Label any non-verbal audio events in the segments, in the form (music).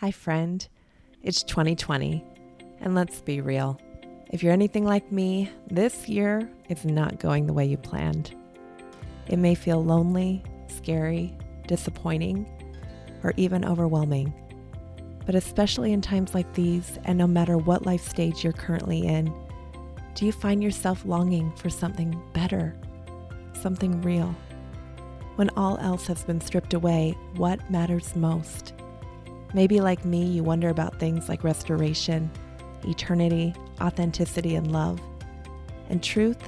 Hi, friend. It's 2020, and let's be real. If you're anything like me, this year is not going the way you planned. It may feel lonely, scary, disappointing, or even overwhelming. But especially in times like these, and no matter what life stage you're currently in, do you find yourself longing for something better, something real? When all else has been stripped away, what matters most? Maybe, like me, you wonder about things like restoration, eternity, authenticity, and love. In truth,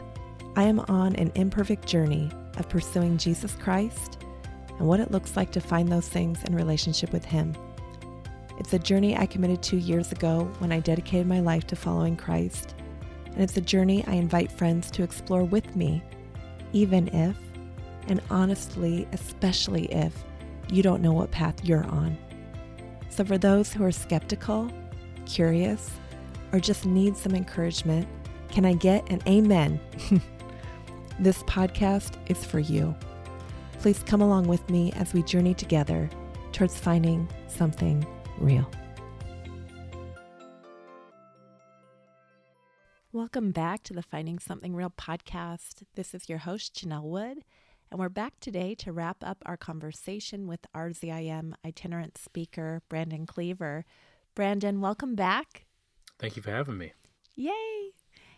I am on an imperfect journey of pursuing Jesus Christ and what it looks like to find those things in relationship with Him. It's a journey I committed to years ago when I dedicated my life to following Christ, and it's a journey I invite friends to explore with me, even if, and honestly, especially if, you don't know what path you're on. So, for those who are skeptical, curious, or just need some encouragement, can I get an amen? (laughs) this podcast is for you. Please come along with me as we journey together towards finding something real. Welcome back to the Finding Something Real podcast. This is your host, Janell Wood, and we're back today to wrap up our conversation with RZIM itinerant speaker, Brandon Cleaver. Brandon, welcome back. Thank you for having me. Yay!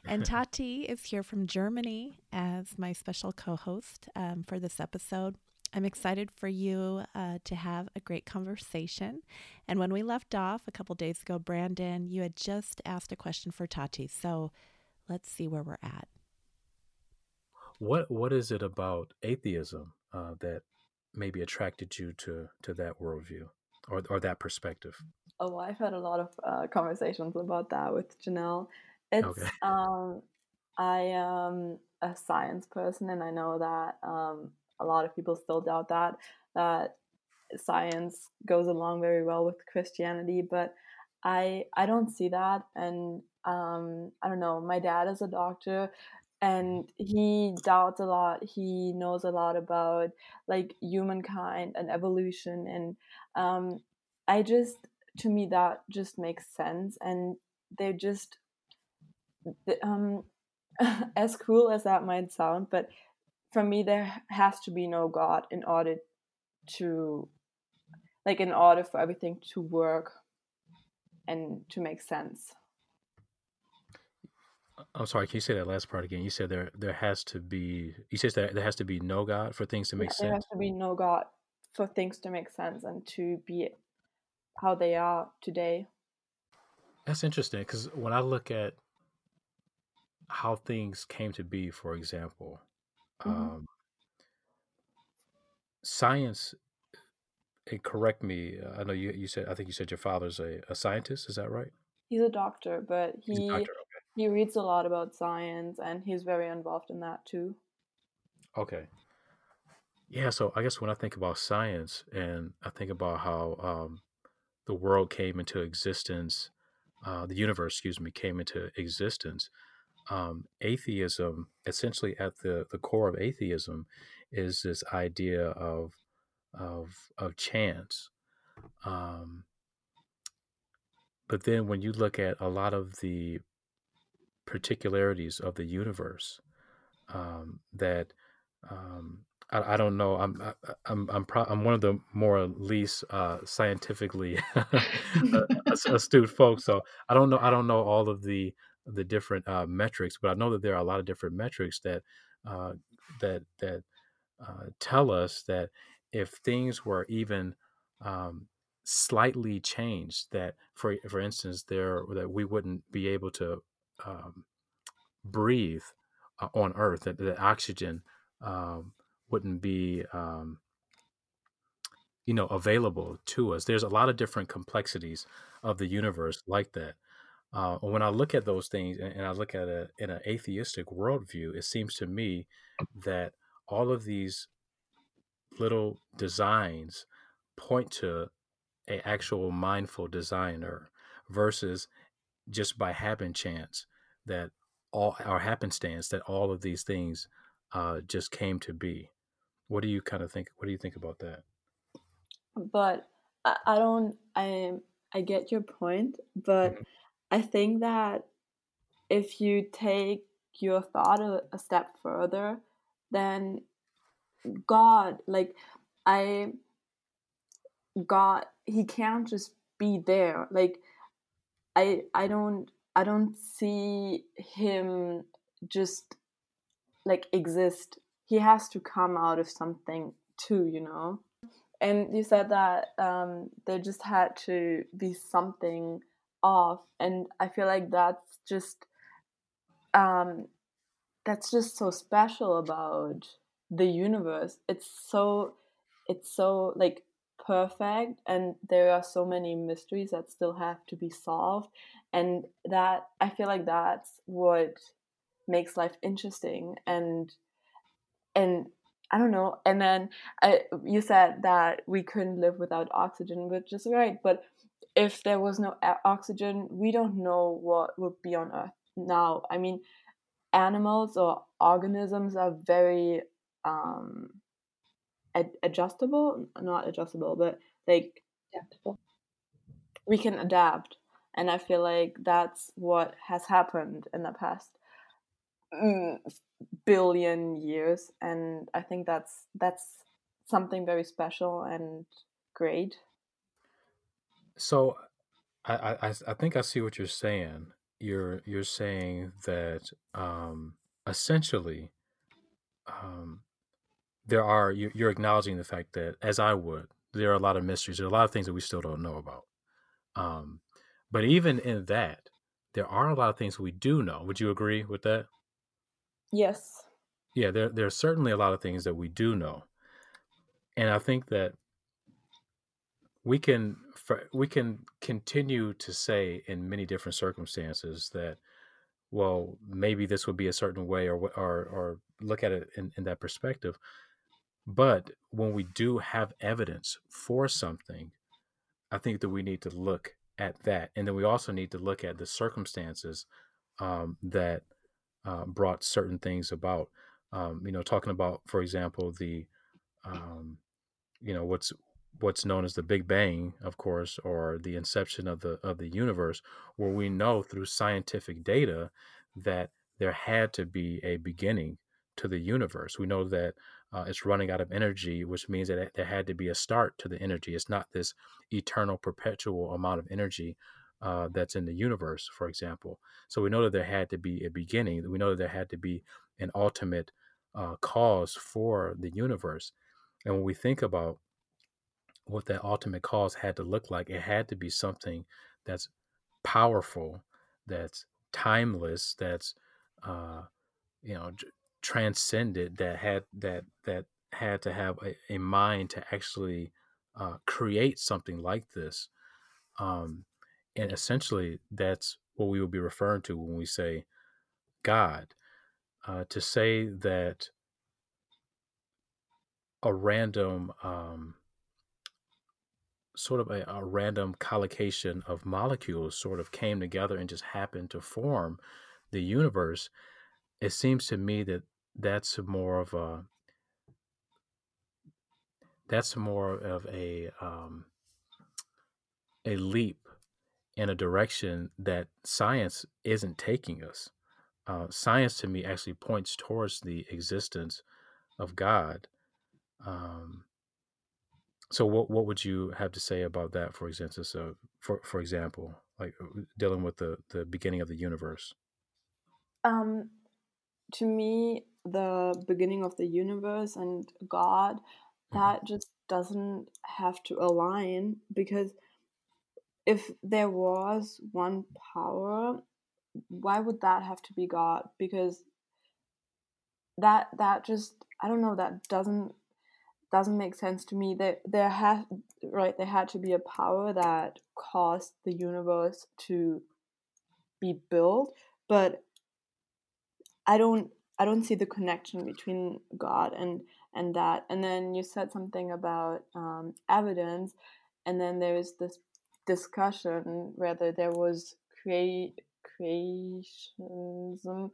And (laughs) Totti is here from Germany as my special co host um, for this episode. I'm excited for you uh, to have a great conversation. And when we left off a couple days ago, Brandon, you had just asked a question for Totti. So let's see where we're at. What What is it about atheism uh, that maybe attracted you to to that worldview or or that perspective? Oh, I've had a lot of uh, conversations about that with Janell. It's okay. (laughs) um, I am a science person, and I know that um, a lot of people still doubt that that science goes along very well with Christianity, but I I don't see that, and um, I don't know. My dad is a doctor, and he doubts a lot. He knows a lot about like humankind and evolution, and um, I just to me that just makes sense, and they just um, (laughs) as cool as that might sound, but for me there has to be no god in order to like in order for everything to work and to make sense i'm sorry can you say that last part again you said there there has to be you said that there has to be no god for things to make sense there has to be no god for things to make sense and to be how they are today that's interesting because when i look at how things came to be for example Mm-hmm. Um, science, and correct me, uh, I know you, you said, I think you said your father's a, a scientist. Is that right? He's a doctor, but he doctor. He reads a lot about science and he's very involved in that too. Okay. Yeah, so I guess when I think about science and I think about how um, the world came into existence, uh, the universe, excuse me, came into existence, um, atheism, essentially at the, the core of atheism, is this idea of of of chance. Um, but then when you look at a lot of the particularities of the universe, um, that um, I, I, don't know. I'm I, I'm I'm pro- I'm one of the more least uh, scientifically (laughs) astute folks. So I don't know. I don't know all of the the different uh, metrics, but I know that there are a lot of different metrics that uh, that that uh, tell us that if things were even um, slightly changed, that for for instance, there that we wouldn't be able to um, breathe uh, on Earth, that the oxygen um, wouldn't be um, you know available to us. There's a lot of different complexities of the universe like that. Uh, when I look at those things and, and I look at it in an atheistic worldview, it seems to me that all of these little designs point to an actual mindful designer versus just by happen chance that all our happenstance that all of these things uh, just came to be. What do you kind of think? What do you think about that? But I, I don't. I I get your point, but mm-hmm. I think that if you take your thought a, a step further, then God, like I God, he can't just be there. Like I I don't I don't see him just like exist. He has to come out of something too, you know. And you said that um, there just had to be something off, and I feel like that's just um, that's just so special about the universe. It's so it's so like perfect and there are so many mysteries that still have to be solved and that i feel like that's what makes life interesting and and i don't know. And then I, you said that we couldn't live without oxygen which is right but if there was no oxygen we don't know what would be on earth. Now i mean animals or organisms are very um ad- adjustable not adjustable but like adaptable. we can adapt and i feel like that's what has happened in the past mm, billion years. And i think that's that's something very special and great. So i i, I think i see what you're saying. You're you're saying that um essentially um there are you're acknowledging the fact that as i would there are a lot of mysteries. There are a lot of things that we still don't know about. Um, but even in that there are a lot of things we do know. Would you agree with that? Yes. Yeah there, there are certainly a lot of things that we do know. And i think that we can we can continue to say in many different circumstances that well maybe this would be a certain way or or, or look at it in, in that perspective. But when we do have evidence for something, I think that we need to look at that. And then we also need to look at the circumstances um, that uh, brought certain things about. Um, you know, talking about, for example, the, um, you know, what's what's known as the Big Bang, of course, or the inception of the of the universe, where we know through scientific data that there had to be a beginning to the universe. We know that uh, it's running out of energy, which means that there had to be a start to the energy. It's not this eternal, perpetual amount of energy uh, that's in the universe, for example. So we know that there had to be a beginning. We know that there had to be an ultimate uh, cause for the universe. And when we think about what that ultimate cause had to look like, it had to be something that's powerful, that's timeless, that's uh, you know transcended that had that that had to have a, a mind to actually uh, create something like this um, and essentially that's what we will be referring to when we say god uh, to say that a random um, sort of a, a, random collocation of molecules sort of came together and just happened to form the universe it seems to me that that's more of a that's more of a um, a leap in a direction that science isn't taking us. Uh, science to me actually points towards the existence of God. Um, so, what what would you have to say about that? For example, so for for example, like uh, dealing with the the beginning of the universe. Um, to me, the beginning of the universe and God, mm-hmm. that just doesn't have to align because if there was one power, why would that have to be God? Because that that just I don't know that doesn't doesn't make sense to me. There there had right there had to be a power that caused the universe to be built, but I don't I don't see the connection between God and and that. And then you said something about um, evidence, and then there is this discussion whether there was crea- creationism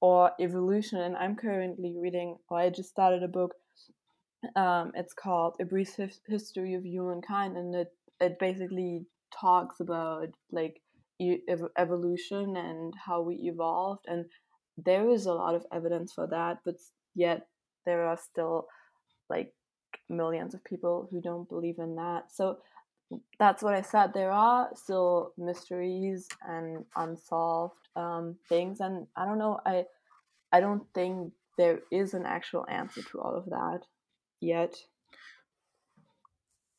or evolution. And I'm currently reading, or I just started a book. Um, it's called A Brief History of Humankind, and it it basically talks about like evolution and how we evolved and there is a lot of evidence for that but yet there are still like millions of people who don't believe in that. So that's what i said. There are still mysteries and unsolved um, things and i don't know i i don't think there is an actual answer to all of that yet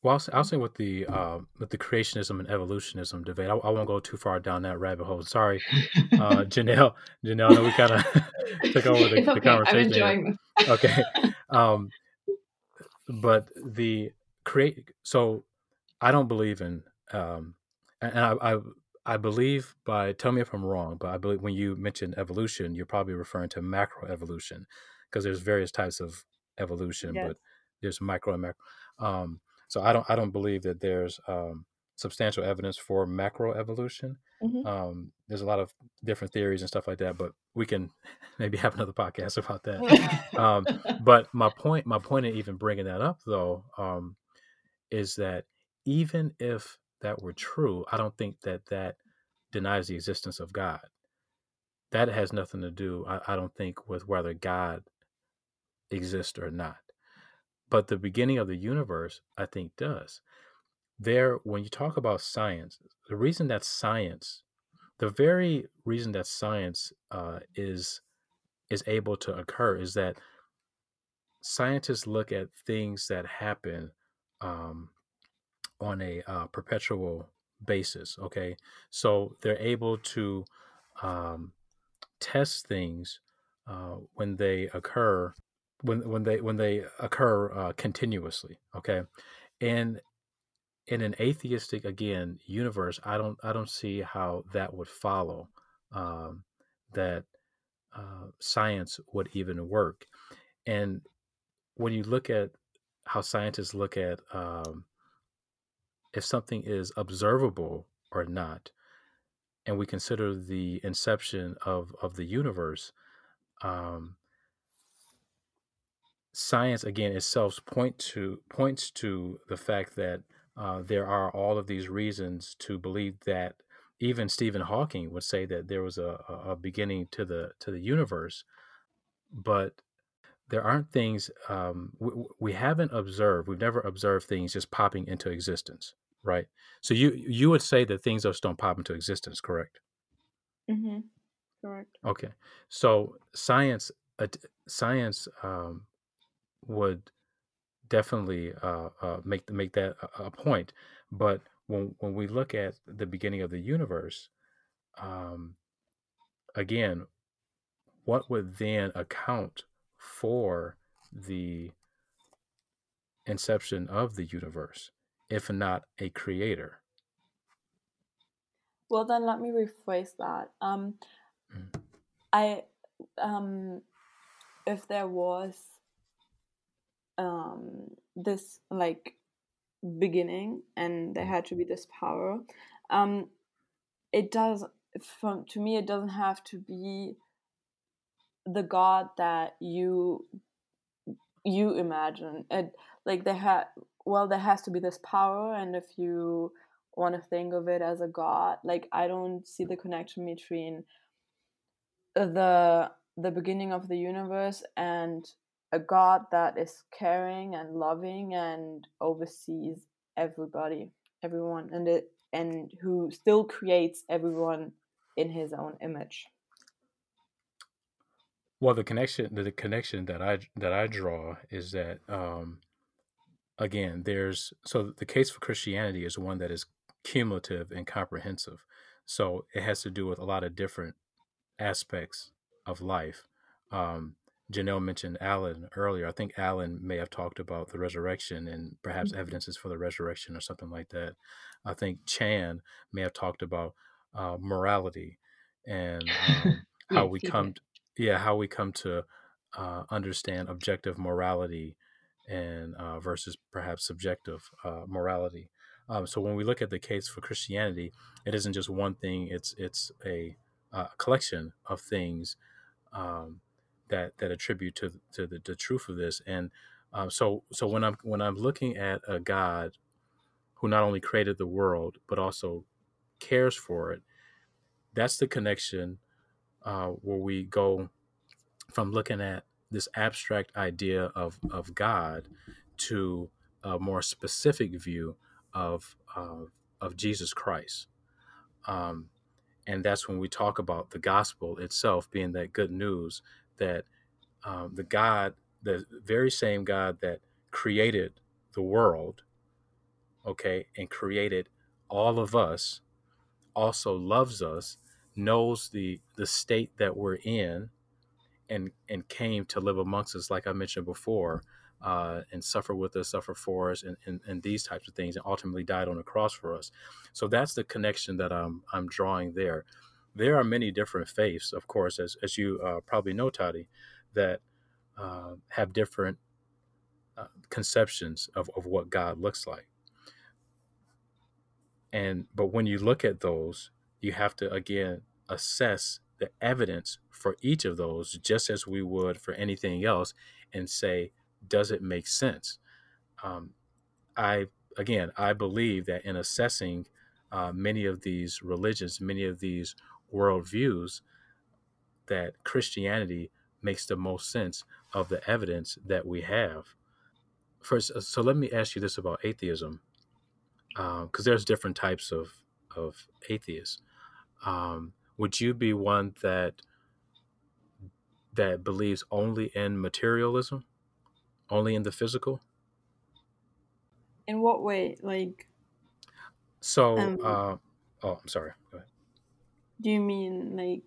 well, I'll, I'll say with the uh, with the creationism and evolutionism debate, I, I, won't go too far down that rabbit hole. Sorry, uh, (laughs) Janell. Janell, I know we kind of (laughs) took over the, okay. the, conversation. I'm enjoying this. okay, (laughs) um, but the create. So I don't believe in, um, and I, I I believe by tell me if I'm wrong, but I believe when you mention evolution, you're probably referring to macroevolution because there's various types of evolution, yes. but there's micro and macro. Um, so I don't I don't believe that there's um, substantial evidence for macroevolution. Mm-hmm. Um, there's a lot of different theories and stuff like that, but we can (laughs) maybe have another podcast about that. um, but my point, my point in even bringing that up though, um, is that even if that were true, I don't think that that denies the existence of God. That has nothing to do, I, I don't think, with whether God exists or not. But the beginning of the universe, I think, does. There, when you talk about science, the reason that science, the very reason that science uh, is is able to occur is that scientists look at things that happen um, on a uh, perpetual basis. Okay, so they're able to um, test things uh, when they occur when when they when they occur uh, continuously. Okay, and in an atheistic again universe, I don't I don't see how that would follow um, that uh, science would even work. And when you look at how scientists look at um, if something is observable or not, and we consider the inception of of the universe, um, science again itself point to points to the fact that uh, there are all of these reasons to believe that even Stephen Hawking would say that there was a, a beginning to the to the universe, but there aren't things um, we, we haven't observed. We've never observed things just popping into existence, right? So you you would say that things just don't pop into existence, correct? Mm-hmm. Correct. Okay, so science uh, science um, would definitely uh, uh, make make that a, a, point. But when when we look at the beginning of the universe, um, again, what would then account for the inception of the universe, if not a creator? Well, then let me rephrase that. Um, mm. I um, if there was um, this like beginning and there had to be this power um, it does from to me it doesn't have to be the god that you you imagine. It like there had well there has to be this power and if you want to think of it as a god like i don't see the connection between the the beginning of the universe and a God that is caring and loving and oversees everybody, everyone, and it and who still creates everyone in His own image. Well, the connection, the connection that I that I draw is that um, again, there's so the case for Christianity is one that is cumulative and comprehensive. So it has to do with a lot of different aspects of life. Um, Janelle mentioned Alan earlier. I think Alan may have talked about the resurrection and perhaps mm-hmm. evidences for the resurrection or something like that. I think Chan may have talked about uh, morality and um, (laughs) how we come, yeah, how we come to uh, understand objective morality and uh, versus perhaps subjective uh, morality. Um, so when we look at the case for Christianity, it isn't just one thing; it's it's a, uh, collection of things. Um, that that attribute to to the, the truth of this. And um, so so when I'm when I'm looking at a God who not only created the world but also cares for it. That's the connection uh, where we go from looking at this abstract idea of of God to a more specific view of uh, of Jesus Christ. Um, and that's when we talk about the gospel itself being that good news that um, the God, the very same God that created the world, okay, and created all of us, also loves us, knows the the state that we're in, and and came to live amongst us, like I mentioned before, uh, and suffer with us, suffer for us, and, and, and these types of things, and ultimately died on the cross for us. So that's the connection that I'm I'm drawing there. There are many different faiths, of course, as as you uh, probably know, Totti, that uh, have different uh, conceptions of, of what God looks like. And but when you look at those, you have to again assess the evidence for each of those, just as we would for anything else, and say, does it make sense? Um, I again, I believe that in assessing uh, many of these religions, many of these worldviews, that Christianity makes the most sense of the evidence that we have. First, uh, so let me ask you this about atheism, because um, there's different types of of atheists. Um, would you be one that that believes only in materialism, only in the physical? In what way? Like, so, um, uh, oh, I'm sorry. Go ahead. Do you mean like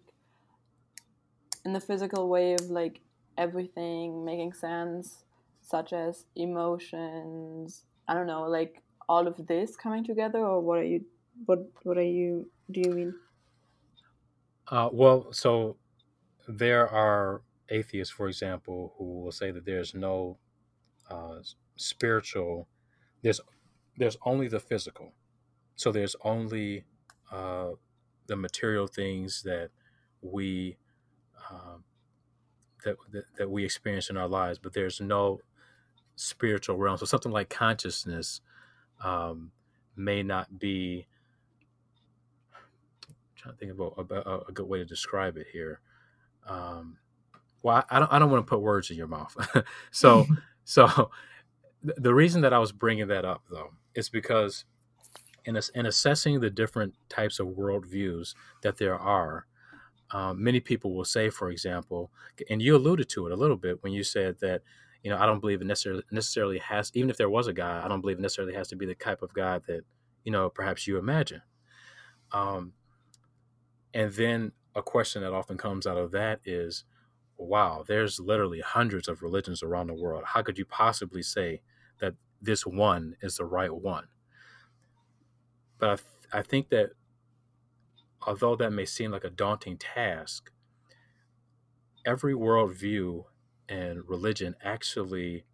in the physical way of like everything making sense, such as emotions. I don't know, like all of this coming together, or what are you? What What are you? Do you mean? Uh, well, so there are atheists, for example, who will say that there's no uh, spiritual. There's there's only the physical. So there's only uh, the material things that we um, that, that, that we experience in our lives, but there's no spiritual realm. So something like consciousness um, may not be. I'm trying to think about a, a, good way to describe it here. Um, well, I, I, don't. I don't want to put words in your mouth. (laughs) so, (laughs) so (laughs) the reason that I was bringing that up though is because in, in assessing the different types of worldviews that there are, um, many people will say, for example, and you alluded to it a little bit when you said that, you know, I don't believe it necessarily, necessarily has, even if there was a God, I don't believe it necessarily has to be the type of God that, you know, perhaps you imagine. Um, and then a question that often comes out of that is, wow, there's literally hundreds of religions around the world. How could you possibly say that this one is the right one? But I, th- I think that although that may seem like a daunting task, every worldview and religion actually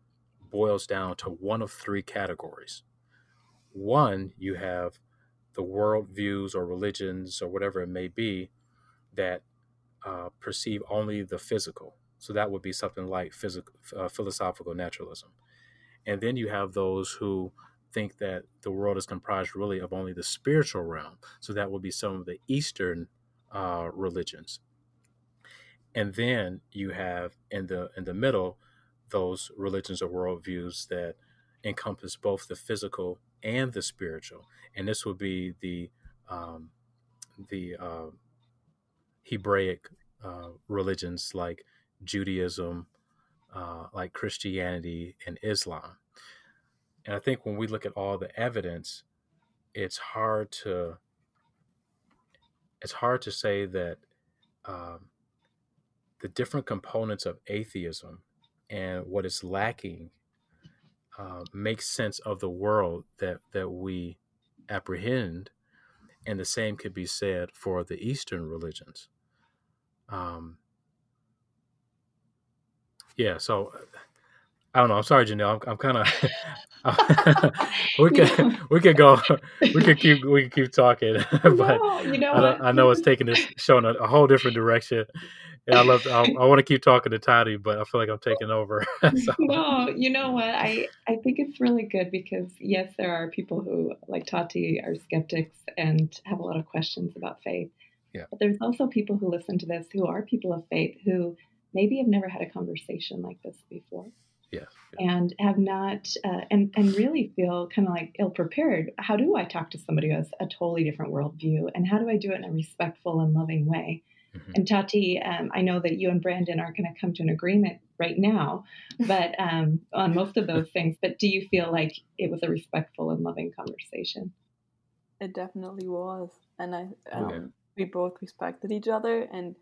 boils down to one of three categories. One, you have the worldviews or religions or whatever it may be that uh, perceive only the physical. So that would be something like physical, uh, philosophical naturalism. And then you have those who think that the world is comprised really of only the spiritual realm. So that would be some of the Eastern uh, religions. And then you have in the in the middle those religions or worldviews that encompass both the physical and the spiritual. And this would be the um, the uh, Hebraic uh, religions like Judaism, uh, like Christianity, and Islam. And I think when we look at all the evidence, it's hard to it's hard to say that um, the different components of atheism and what is lacking uh, makes sense of the world that that we apprehend, and the same could be said for the Eastern religions. Um, yeah, so I don't know. I'm sorry, Janell. I'm, I'm kind of. (laughs) (laughs) we could we could go. We could keep (laughs) we could keep talking, but no, you know I, I, know it's taking this showing a, a, whole different direction, yeah, I love. I, I want to keep talking to Totti, but I feel like I'm oh. taking over. so. No, you know what? I I think it's really good because yes, there are people who like Totti are skeptics and have a lot of questions about faith. Yeah. But there's also people who listen to this who are people of faith who maybe have never had a conversation like this before. Yeah. And have not, uh, and and really feel kind of like ill prepared. How do I talk to somebody who has a totally different worldview, and how do I do it in a respectful and loving way? Mm-hmm. And Totti, um, I know that you and Brandon are going to come to an agreement right now, but um, on most of those things. But do you feel like it was a respectful and loving conversation? It definitely was, and I um, okay. we both respected each other, and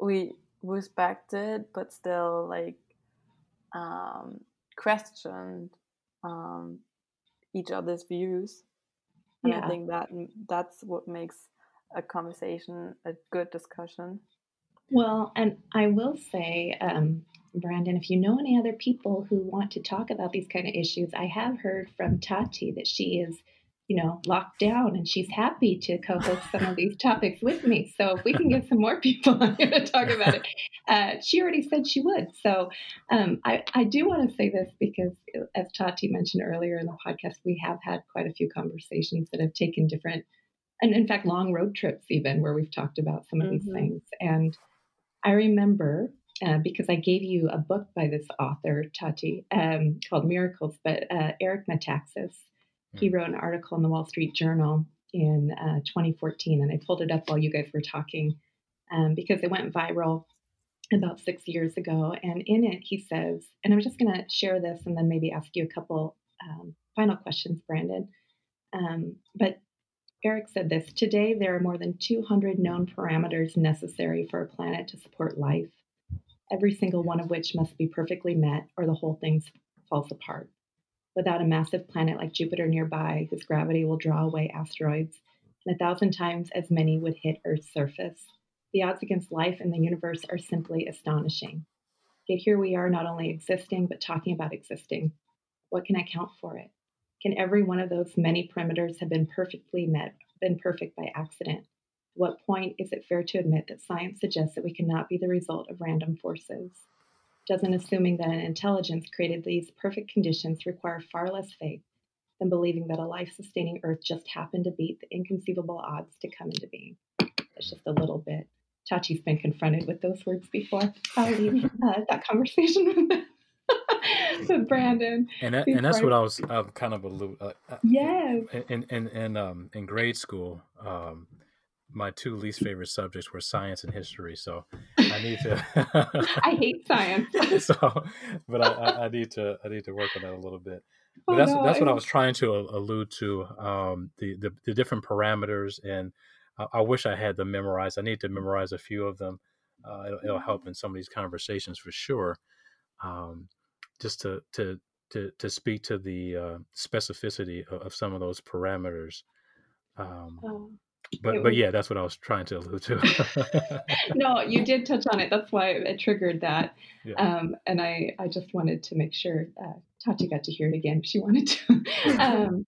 we respected, but still like um, questioned um, each other's views. And yeah. I think that that's what makes a conversation a good discussion. Well, and I will say, um, Brandon, if you know any other people who want to talk about these kind of issues, I have heard from Totti that she is you know, locked down and she's happy to co-host some of these topics with me. So if we can get some more people (laughs) on here to talk about it, uh, she already said she would. So um, I, I do want to say this because as Totti mentioned earlier in the podcast, we have had quite a few conversations that have taken different, and in fact, long road trips even where we've talked about some of mm-hmm. these things. And I remember uh, because I gave you a book by this author, Totti, um, called Miracles, but uh, Eric Metaxas he wrote an article in the Wall Street Journal in uh, 2014, and I pulled it up while you guys were talking um, because it went viral about six years ago. And in it, he says, and I'm just going to share this and then maybe ask you a couple um, final questions, Brandon. Um, but Eric said this Today, there are more than 200 known parameters necessary for a planet to support life, every single one of which must be perfectly met or the whole thing falls apart without a massive planet like Jupiter nearby, whose gravity will draw away asteroids, and a thousand times as many would hit Earth's surface. The odds against life in the universe are simply astonishing. Yet here we are not only existing, but talking about existing. What can account for it? Can every one of those many parameters have been perfectly met, been perfect by accident? At what point is it fair to admit that science suggests that we cannot be the result of random forces? Doesn't assuming that an intelligence created these perfect conditions require far less faith than believing that a life sustaining Earth just happened to beat the inconceivable odds to come into being. That's just a little bit. Totti's been confronted with those words before. I'll leave uh, that conversation with, (laughs) with Brandon. And that, and that's what I was uh, kind of a uh, uh, yes. In in in um in grade school, um, my two least favorite subjects were science and history. So I need to. (laughs) I hate science. (laughs) so, but I, I, need to I need to work on that a little bit. But oh, that's no, that's I what I was trying to allude to um, the, the, the different parameters, and I, I, wish I had them memorized. I need to memorize a few of them. Uh, it'll, it'll, help in some of these conversations for sure. Um, just to to to to speak to the uh, specificity of, of, some of those parameters. Um, oh but was, but yeah, that's what I was trying to allude to. (laughs) (laughs) no, you did touch on it. That's why it triggered that. Yeah. Um, and I I just wanted to make sure uh, Totti got to hear it again if she (laughs) wanted to. um,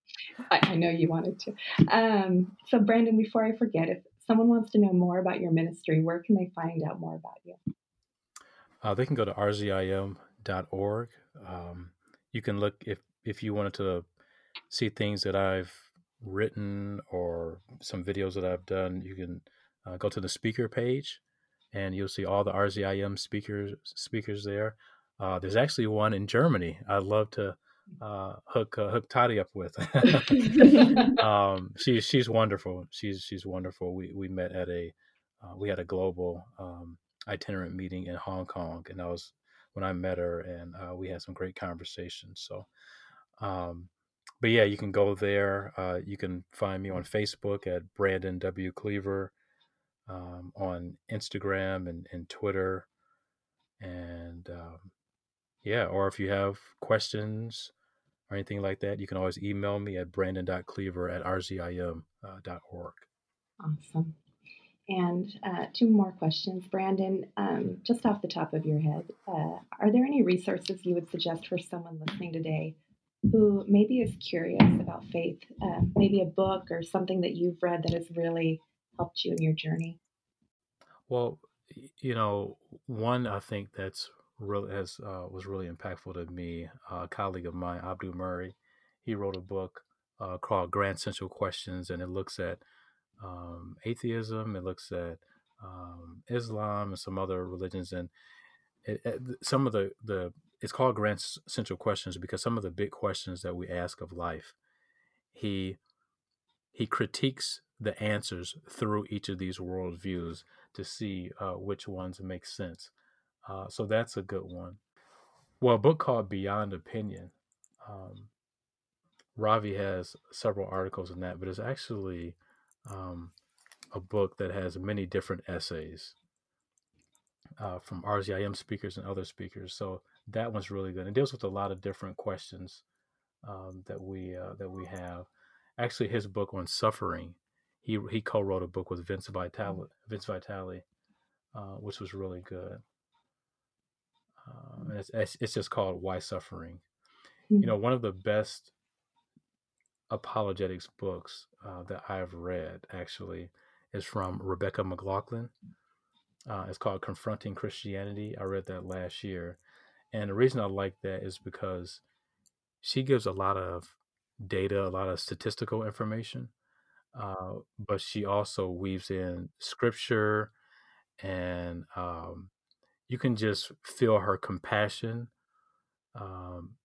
I, I, know you wanted to. Um, so Brandon, before I forget, if someone wants to know more about your ministry, where can they find out more about you? Uh, they can go to rzim.org. Um, you can look if if you wanted to see things that I've written or some videos that I've done, you can uh, go to the speaker page and you'll see all the RZIM speakers speakers there. Uh, there's actually one in Germany. I'd love to uh, hook uh, hook Totti up with. (laughs) (laughs) um, she's she's wonderful. She's she's wonderful. We we met at a uh, we had a global um, itinerant meeting in Hong Kong, and that was when I met her, and uh, we had some great conversations. So. Um, but yeah, you can go there. Uh, you can find me on Facebook at Brandon W. Cleaver, um, on Instagram and, and Twitter. And um, yeah, or if you have questions or anything like that, you can always email me at brandon.cleaver at rzim.org. Uh, awesome. And uh, two more questions. Brandon, um, just off the top of your head, uh, are there any resources you would suggest for someone listening today who maybe is curious about faith, uh, maybe a book or something that you've read that has really helped you in your journey? Well, you know, one I think that's really has uh, was really impactful to me. Uh, a colleague of mine, Abdu Murray, he wrote a book uh, called Grand Central Questions, and it looks at um, atheism, it looks at um, Islam and some other religions, and it, it, some of the the it's called Grand Central Questions because some of the big questions that we ask of life, he he critiques the answers through each of these worldviews to see uh, which ones make sense. Uh, so that's a good one. Well, a book called Beyond Opinion. Um, Ravi has several articles in that, but it's actually um, a book that has many different essays uh, from RZIM speakers and other speakers. So that one's really good. It deals with a lot of different questions um, that we uh, that we have. Actually, his book on suffering, he he co-wrote a book with Vince Vitale, Vince Vitale, uh, which was really good. Um, and it's, it's just called Why Suffering. Mm-hmm. You know, one of the best apologetics books uh, that I've read actually is from Rebecca McLaughlin. Uh, it's called Confronting Christianity. I read that last year. And the reason I like that is because she gives a lot of data, a lot of statistical information, uh, but she also weaves in scripture and um, you can just feel her compassion um,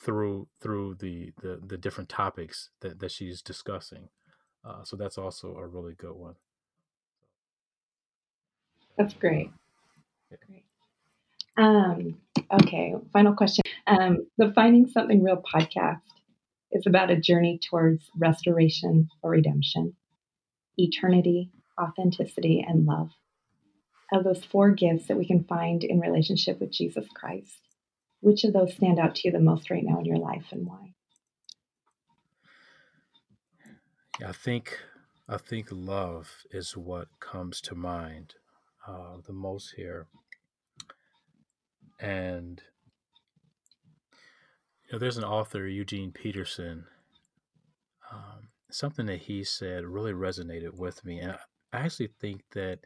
through through the, the the different topics that, that she's discussing. Uh, so that's also a really good one. That's great. Great. Um, okay, final question. Um, the Finding Something Real podcast is about a journey towards restoration or redemption, eternity, authenticity, and love. Of those four gifts that we can find in relationship with Jesus Christ, which of those stand out to you the most right now in your life and why? I think I think love is what comes to mind uh, the most here. And you know, there's an author, Eugene Peterson. Um, something that he said really resonated with me, and I, actually think that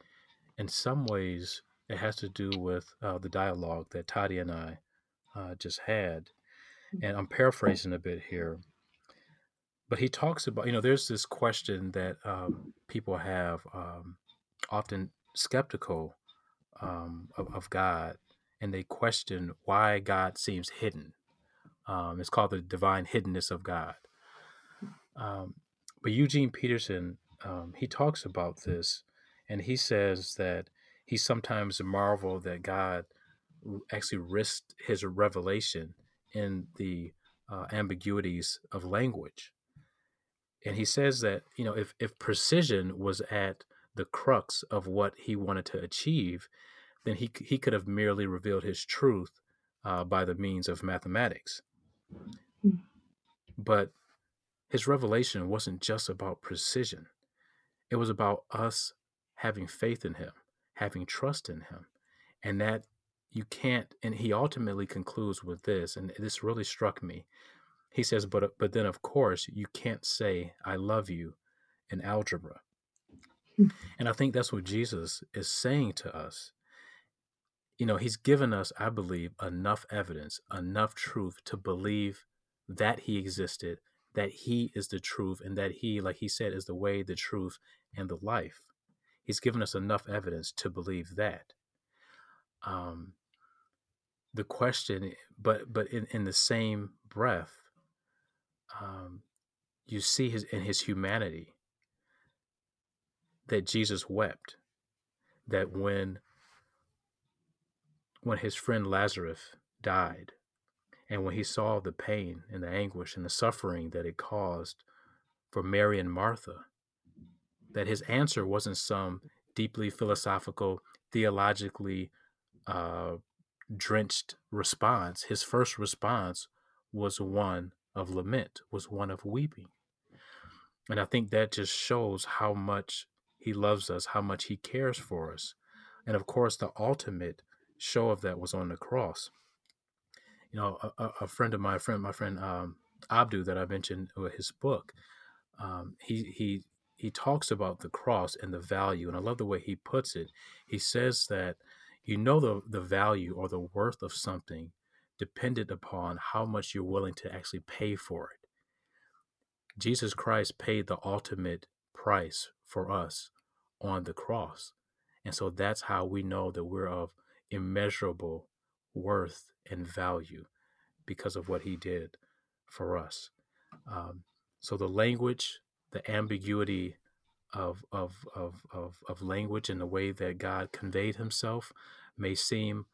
in some ways it has to do with uh, the dialogue that Totti and I uh, just had. Mm. And I'm paraphrasing a bit here, but he talks about you know there's this question that um, people have um, often skeptical um, of, of, God and they question why God seems hidden. Um, it's called the divine hiddenness of God. Um, but Eugene Peterson, um, he talks about this and he says that he sometimes marveled that God actually risked his revelation in the uh, ambiguities of language. And he says that, you know, if, if precision was at the crux of what he wanted to achieve, then he he could have merely revealed his truth uh, by the means of mathematics. Hmm. But his revelation wasn't just about precision; it was about us having faith in him, having trust in him, and that you can't. And he ultimately concludes with this, and this really struck me. He says, "But but then, of course, you can't say I love you in algebra." And I think that's what Jesus is saying to us. You know, he's given us, I believe, enough evidence, enough truth to believe that he existed, that he is the truth, and that he, like he said, is the way, the truth, and the life. He's given us enough evidence to believe that. Um, the question, but but in, in the same breath, um, you see his in his humanity that Jesus wept, that when when his friend Lazarus died, and when he saw the pain and the anguish and the suffering that it caused for Mary and Martha, that his answer wasn't some deeply philosophical, theologically uh, drenched response. His first response was one of lament, was one of weeping. And I think that just shows how much he loves us, how much he cares for us. And of course, the ultimate show of that was on the cross. You know, a, a friend of my friend, my friend um, Abdu, that I mentioned with his book, um, he he he talks about the cross and the value, and I love the way he puts it. He says that you know the the value or the worth of something dependent upon how much you're willing to actually pay for it. Jesus Christ paid the ultimate price for us on the cross. And so that's how we know that we're of immeasurable worth and value because of what he did for us. Um, so the language, the ambiguity of, of, of, of, of language and the way that God conveyed himself may seem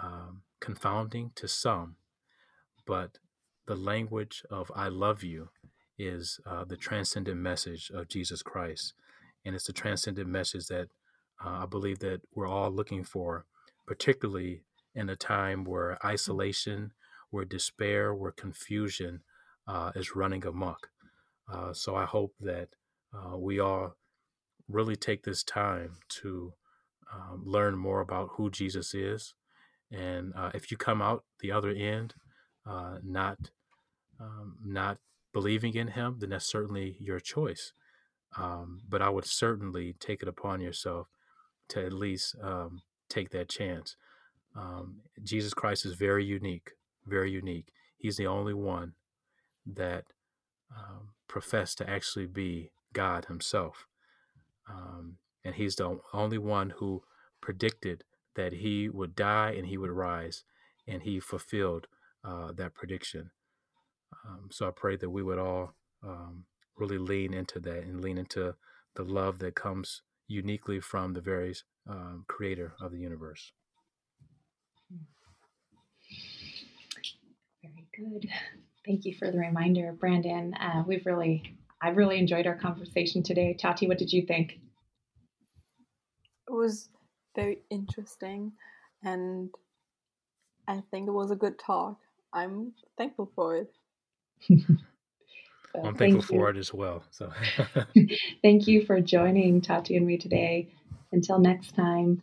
um, confounding to some, but the language of I love you is uh, the transcendent message of Jesus Christ. And it's the transcendent message that uh, I believe that we're all looking for, particularly in a time where isolation, where despair, where confusion uh, is running amok. Uh, so I hope that uh, we all really take this time to um, learn more about who Jesus is. And uh, if you come out the other end, not um, not believing in him, then that's certainly your choice. Um, but I would certainly take it upon yourself to at least um, take that chance. Um, Jesus Christ is very unique, very unique. He's the only one that um, professed to actually be God Himself. Um, and He's the only one who predicted that He would die and He would rise, and He fulfilled uh, that prediction. Um, so I pray that we would all um, really lean into that and lean into the love that comes uniquely from the very um, creator of the universe. Very good. Thank you for the reminder, Brandon. Uh, we've really, I've really enjoyed our conversation today. Totti, what did you think? It was very interesting, and I think it was a good talk. I'm thankful for it. (laughs) I'm thankful for it as well. So (laughs) thank you for joining Totti and me today. Until next time.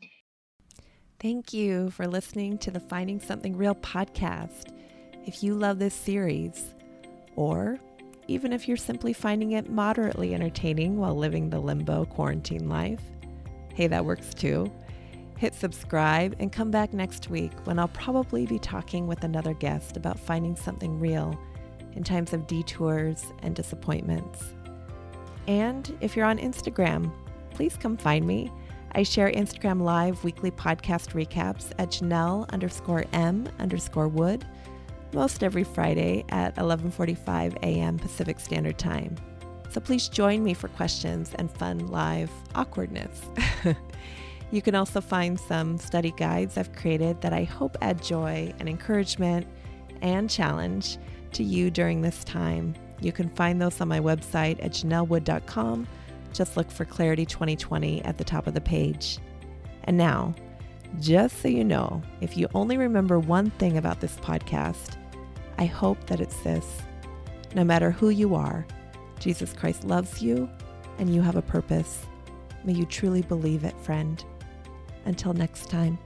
Thank you for listening to the Finding Something Real podcast. If you love this series, or even if you're simply finding it moderately entertaining while living the limbo quarantine life, hey, that works too. Hit subscribe and come back next week when I'll probably be talking with another guest about finding something real in times of detours and disappointments. And if you're on Instagram, please come find me. I share Instagram Live weekly podcast recaps at Janell underscore M underscore Wood most every Friday at 11:45 a.m. Pacific Standard Time. So please join me for questions and fun live awkwardness. (laughs) you can also find some study guides I've created that I hope add joy and encouragement and challenge to you during this time. You can find those on my website at janellewood.com. Just look for Clarity 2020 at the top of the page. And now, just so you know, if you only remember one thing about this podcast, I hope that it's this. No matter who you are, Jesus Christ loves you and you have a purpose. May you truly believe it, friend. Until next time.